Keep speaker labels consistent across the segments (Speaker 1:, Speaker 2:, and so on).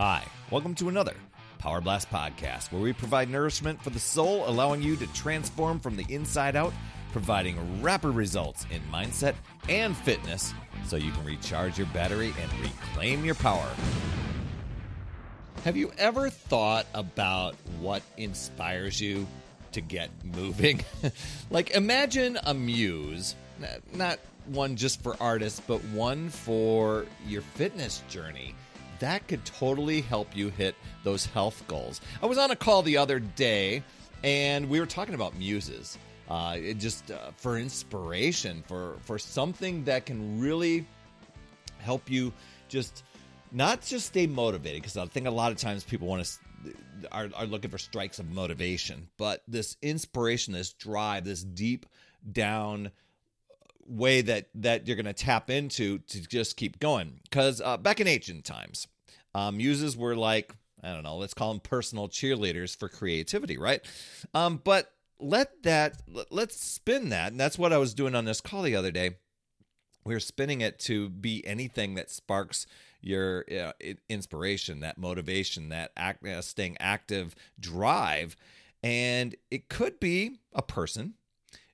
Speaker 1: Hi, welcome to another Power Blast podcast where we provide nourishment for the soul, allowing you to transform from the inside out, providing rapid results in mindset and fitness so you can recharge your battery and reclaim your power. Have you ever thought about what inspires you to get moving? like, imagine a muse, not one just for artists, but one for your fitness journey that could totally help you hit those health goals. I was on a call the other day and we were talking about muses. Uh, just uh, for inspiration, for for something that can really help you just not just stay motivated because I think a lot of times people want to are, are looking for strikes of motivation, but this inspiration, this drive, this deep down way that that you're going to tap into to just keep going. Because uh, back in ancient times, um, muses were like I don't know, let's call them personal cheerleaders for creativity, right? Um, but let that let's spin that, and that's what I was doing on this call the other day. We are spinning it to be anything that sparks your uh, inspiration, that motivation, that act, uh, staying active drive, and it could be a person,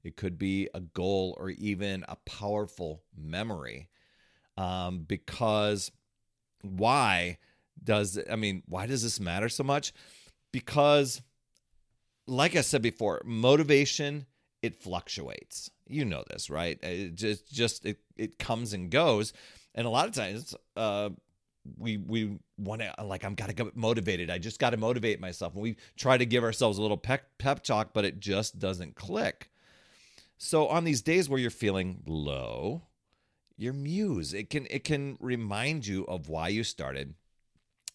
Speaker 1: it could be a goal or even a powerful memory. Um, because why does I mean, why does this matter so much? Because like I said before, motivation it fluctuates. You know this, right? It just just it it comes and goes. And a lot of times uh we we want to like I'm got to get motivated. I just got to motivate myself. And we try to give ourselves a little pep pep talk, but it just doesn't click. So on these days where you're feeling low, your muse, it can it can remind you of why you started.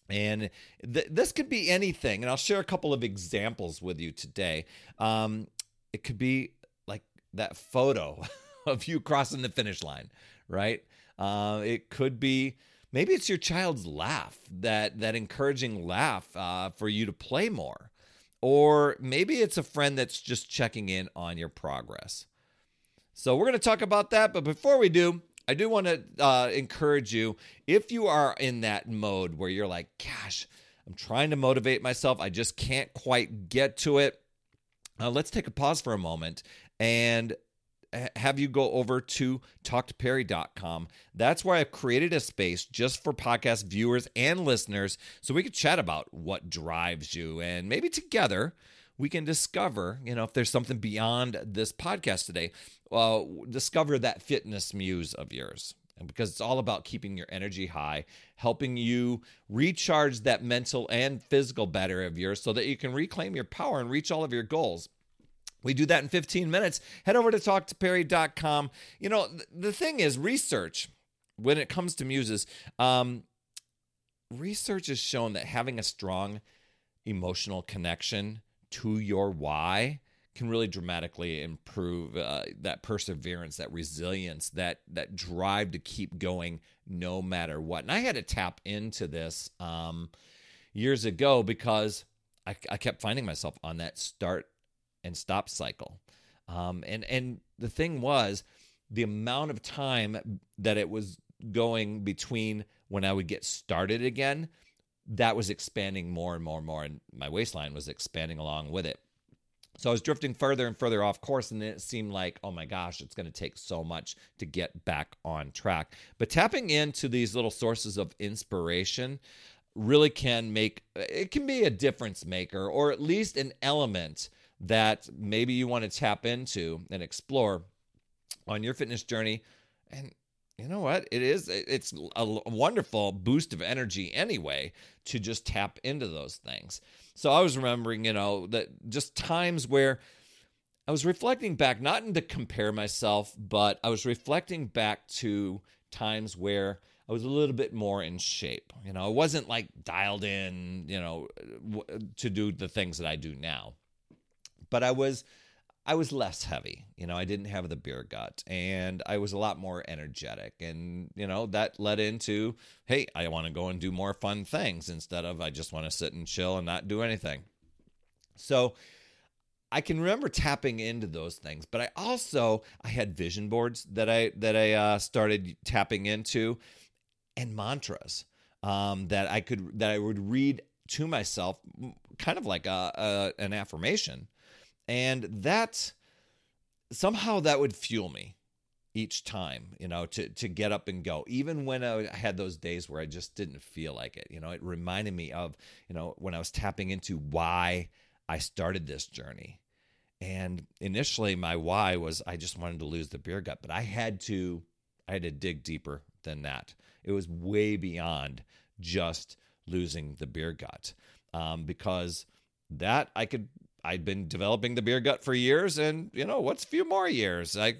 Speaker 1: And th- this could be anything, and I'll share a couple of examples with you today. Um, it could be like that photo of you crossing the finish line, right? Uh, it could be maybe it's your child's laugh, that that encouraging laugh uh, for you to play more, or maybe it's a friend that's just checking in on your progress. So we're going to talk about that. But before we do, I do want to uh, encourage you if you are in that mode where you're like, gosh, I'm trying to motivate myself, I just can't quite get to it. Uh, let's take a pause for a moment and have you go over to talktoperry.com. That's where I've created a space just for podcast viewers and listeners so we could chat about what drives you and maybe together we can discover, you know, if there's something beyond this podcast today, uh, discover that fitness muse of yours. And because it's all about keeping your energy high, helping you recharge that mental and physical battery of yours so that you can reclaim your power and reach all of your goals. We do that in 15 minutes. Head over to talktoperry.com. You know, the thing is, research, when it comes to muses, um, research has shown that having a strong emotional connection to your why can really dramatically improve uh, that perseverance, that resilience, that that drive to keep going no matter what. And I had to tap into this um, years ago because I, I, kept finding myself on that start and stop cycle. Um, and and the thing was, the amount of time that it was going between when I would get started again that was expanding more and more and more, and my waistline was expanding along with it. So I was drifting further and further off course, and it seemed like, oh my gosh, it's going to take so much to get back on track. But tapping into these little sources of inspiration really can make it can be a difference maker, or at least an element that maybe you want to tap into and explore on your fitness journey. And you know what? It is it's a wonderful boost of energy anyway to just tap into those things. So i was remembering you know that just times where i was reflecting back not to compare myself but i was reflecting back to times where i was a little bit more in shape. You know i wasn't like dialed in you know to do the things that i do now. But i was I was less heavy. You know, I didn't have the beer gut and I was a lot more energetic. And, you know, that led into, hey, I want to go and do more fun things instead of I just want to sit and chill and not do anything. So I can remember tapping into those things, but I also I had vision boards that I that I uh, started tapping into and mantras. um, that I could that I would read to myself, kind of like a, a an affirmation, and that somehow that would fuel me each time, you know, to to get up and go. Even when I had those days where I just didn't feel like it, you know, it reminded me of, you know, when I was tapping into why I started this journey. And initially my why was I just wanted to lose the beer gut, but I had to I had to dig deeper than that. It was way beyond just losing the beer gut. Um, because that I could I'd been developing the beer gut for years and you know what's a few more years I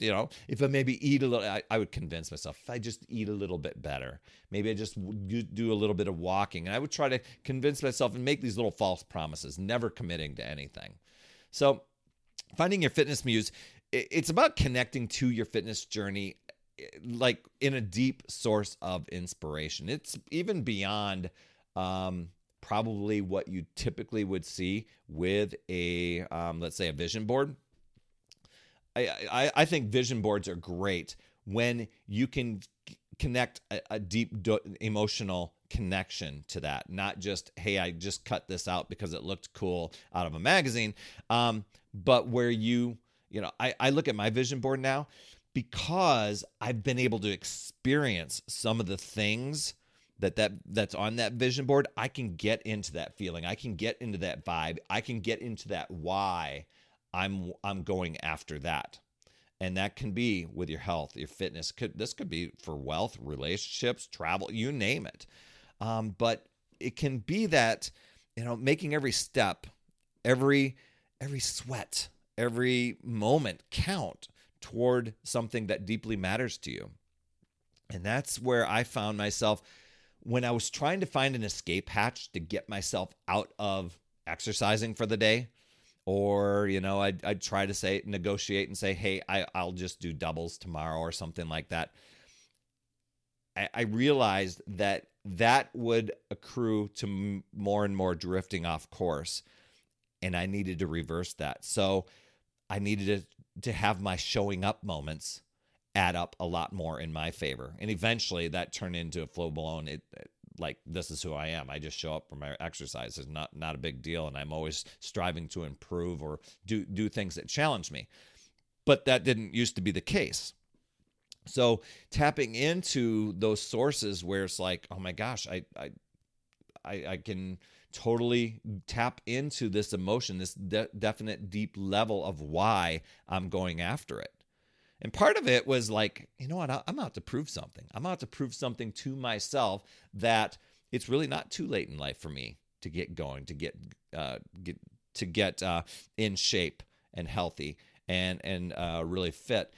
Speaker 1: you know, if I maybe eat a little, I, I, would convince myself if I just eat a little bit better, maybe I just do a little bit of walking. And I would try to convince myself and make these little false promises, never committing to anything. So, finding your fitness muse, it's about connecting to your fitness journey like in a deep source of inspiration. It's even beyond um, probably what you typically would see with a, um, let's say, a vision board. I, I, I think vision boards are great when you can connect a, a deep do- emotional connection to that not just hey i just cut this out because it looked cool out of a magazine. Um, but where you you know I, I look at my vision board now because i've been able to experience some of the things that that that's on that vision board i can get into that feeling i can get into that vibe i can get into that why I'm I'm going after that. And that can be with your health, your fitness. Could this could be for wealth, relationships, travel, you name it. Um, but it can be that you know making every step, every every sweat, every moment count toward something that deeply matters to you. And that's where I found myself when I was trying to find an escape hatch to get myself out of exercising for the day or you know I'd, I'd try to say negotiate and say hey I, i'll just do doubles tomorrow or something like that. I, I realized that that would accrue to m- more and more drifting off course and i needed to reverse that. So i needed to, to have my showing up moments add up a lot more in my favor and eventually that turned into a flow blown it, it like this is who I am. I just show up for my exercise. It's not not a big deal, and I'm always striving to improve or do do things that challenge me. But that didn't used to be the case. So tapping into those sources where it's like, oh my gosh, I I I, I can totally tap into this emotion, this de- definite deep level of why I'm going after it. And part of it was like, you know what? I'm out to prove something. I'm out to prove something to myself that it's really not too late in life for me to get going, to get uh, get to get uh, in shape and healthy and and uh, really fit.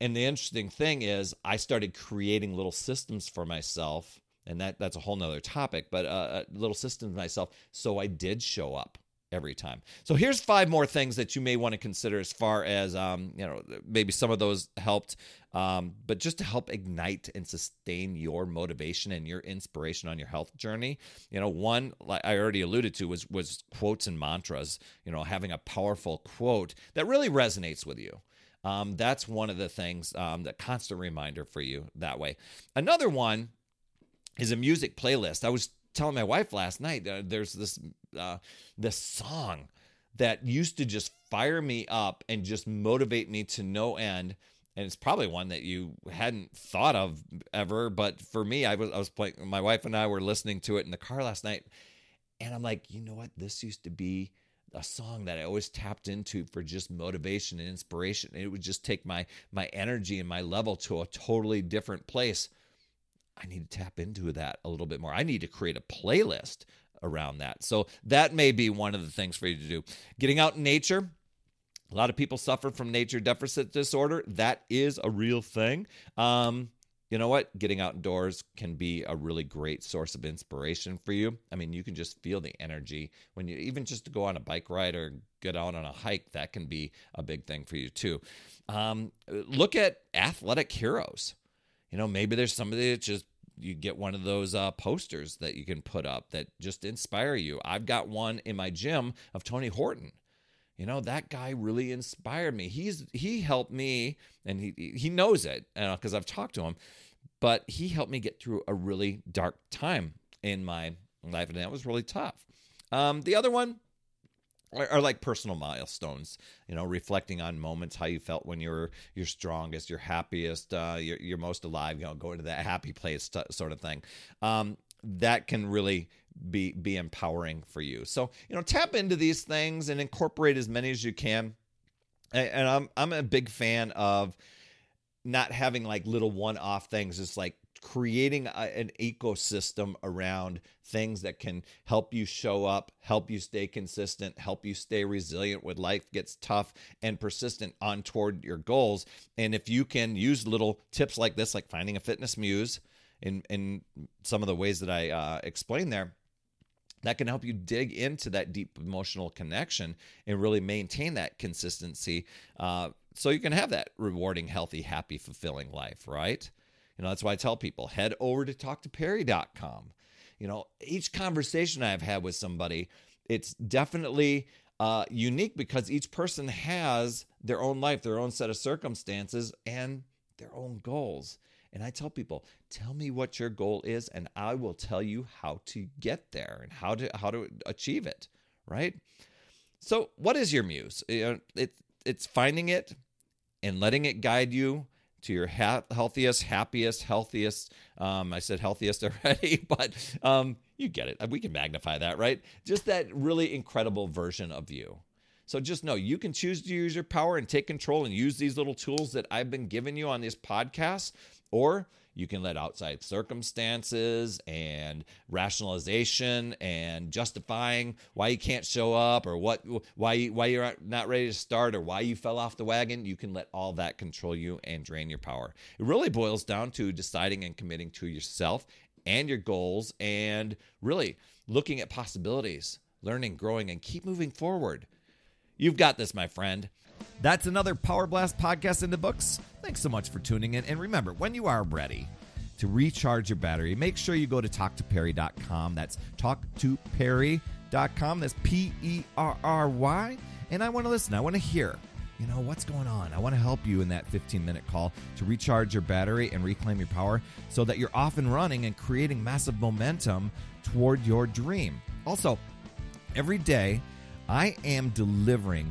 Speaker 1: And the interesting thing is, I started creating little systems for myself, and that that's a whole nother topic. But uh, uh little systems myself, so I did show up every time. So here's five more things that you may want to consider as far as um, you know maybe some of those helped, um, but just to help ignite and sustain your motivation and your inspiration on your health journey. You know, one like I already alluded to was was quotes and mantras. You know, having a powerful quote that really resonates with you. Um, that's one of the things um, that constant reminder for you that way. Another one is a music playlist. I was telling my wife last night uh, there's this uh, this song that used to just fire me up and just motivate me to no end and it's probably one that you hadn't thought of ever but for me I was I was playing my wife and I were listening to it in the car last night and I'm like you know what this used to be a song that I always tapped into for just motivation and inspiration. It would just take my my energy and my level to a totally different place. I need to tap into that a little bit more. I need to create a playlist around that. So that may be one of the things for you to do. Getting out in nature. A lot of people suffer from nature deficit disorder. That is a real thing. Um, you know what? Getting outdoors can be a really great source of inspiration for you. I mean, you can just feel the energy when you even just go on a bike ride or get out on a hike. That can be a big thing for you too. Um, look at athletic heroes. You know, maybe there's somebody that just you get one of those uh, posters that you can put up that just inspire you. I've got one in my gym of Tony Horton. You know that guy really inspired me. He's he helped me, and he he knows it because uh, I've talked to him. but he helped me get through a really dark time in my life, and that was really tough. Um, the other one are, like personal milestones, you know, reflecting on moments how you felt when you were your strongest, your happiest, uh, you're, you're most alive, you know, going to that happy place t- sort of thing. Um, that can really be be empowering for you. So, you know, tap into these things and incorporate as many as you can. And, and I'm I'm a big fan of not having like little one-off things. It's like creating a, an ecosystem around things that can help you show up, help you stay consistent, help you stay resilient when life gets tough and persistent on toward your goals. And if you can use little tips like this, like finding a fitness muse in in some of the ways that I uh, explained there, that can help you dig into that deep emotional connection and really maintain that consistency uh, so you can have that rewarding healthy happy fulfilling life right you know that's why i tell people head over to talktoperry.com you know each conversation i've had with somebody it's definitely uh, unique because each person has their own life their own set of circumstances and their own goals and I tell people, tell me what your goal is, and I will tell you how to get there and how to how to achieve it. Right. So, what is your muse? It, it's finding it and letting it guide you to your ha- healthiest, happiest, healthiest. Um, I said healthiest already, but um, you get it. We can magnify that, right? Just that really incredible version of you. So just know you can choose to use your power and take control and use these little tools that I've been giving you on this podcast or you can let outside circumstances and rationalization and justifying why you can't show up or what why why you're not ready to start or why you fell off the wagon. You can let all that control you and drain your power. It really boils down to deciding and committing to yourself and your goals and really looking at possibilities, learning, growing and keep moving forward. You've got this, my friend. That's another Power Blast podcast in the books. Thanks so much for tuning in. And remember, when you are ready to recharge your battery, make sure you go to talktoperry.com. That's talktoperry.com. That's P E R R Y. And I want to listen. I want to hear, you know, what's going on. I want to help you in that 15 minute call to recharge your battery and reclaim your power so that you're off and running and creating massive momentum toward your dream. Also, every day, I am delivering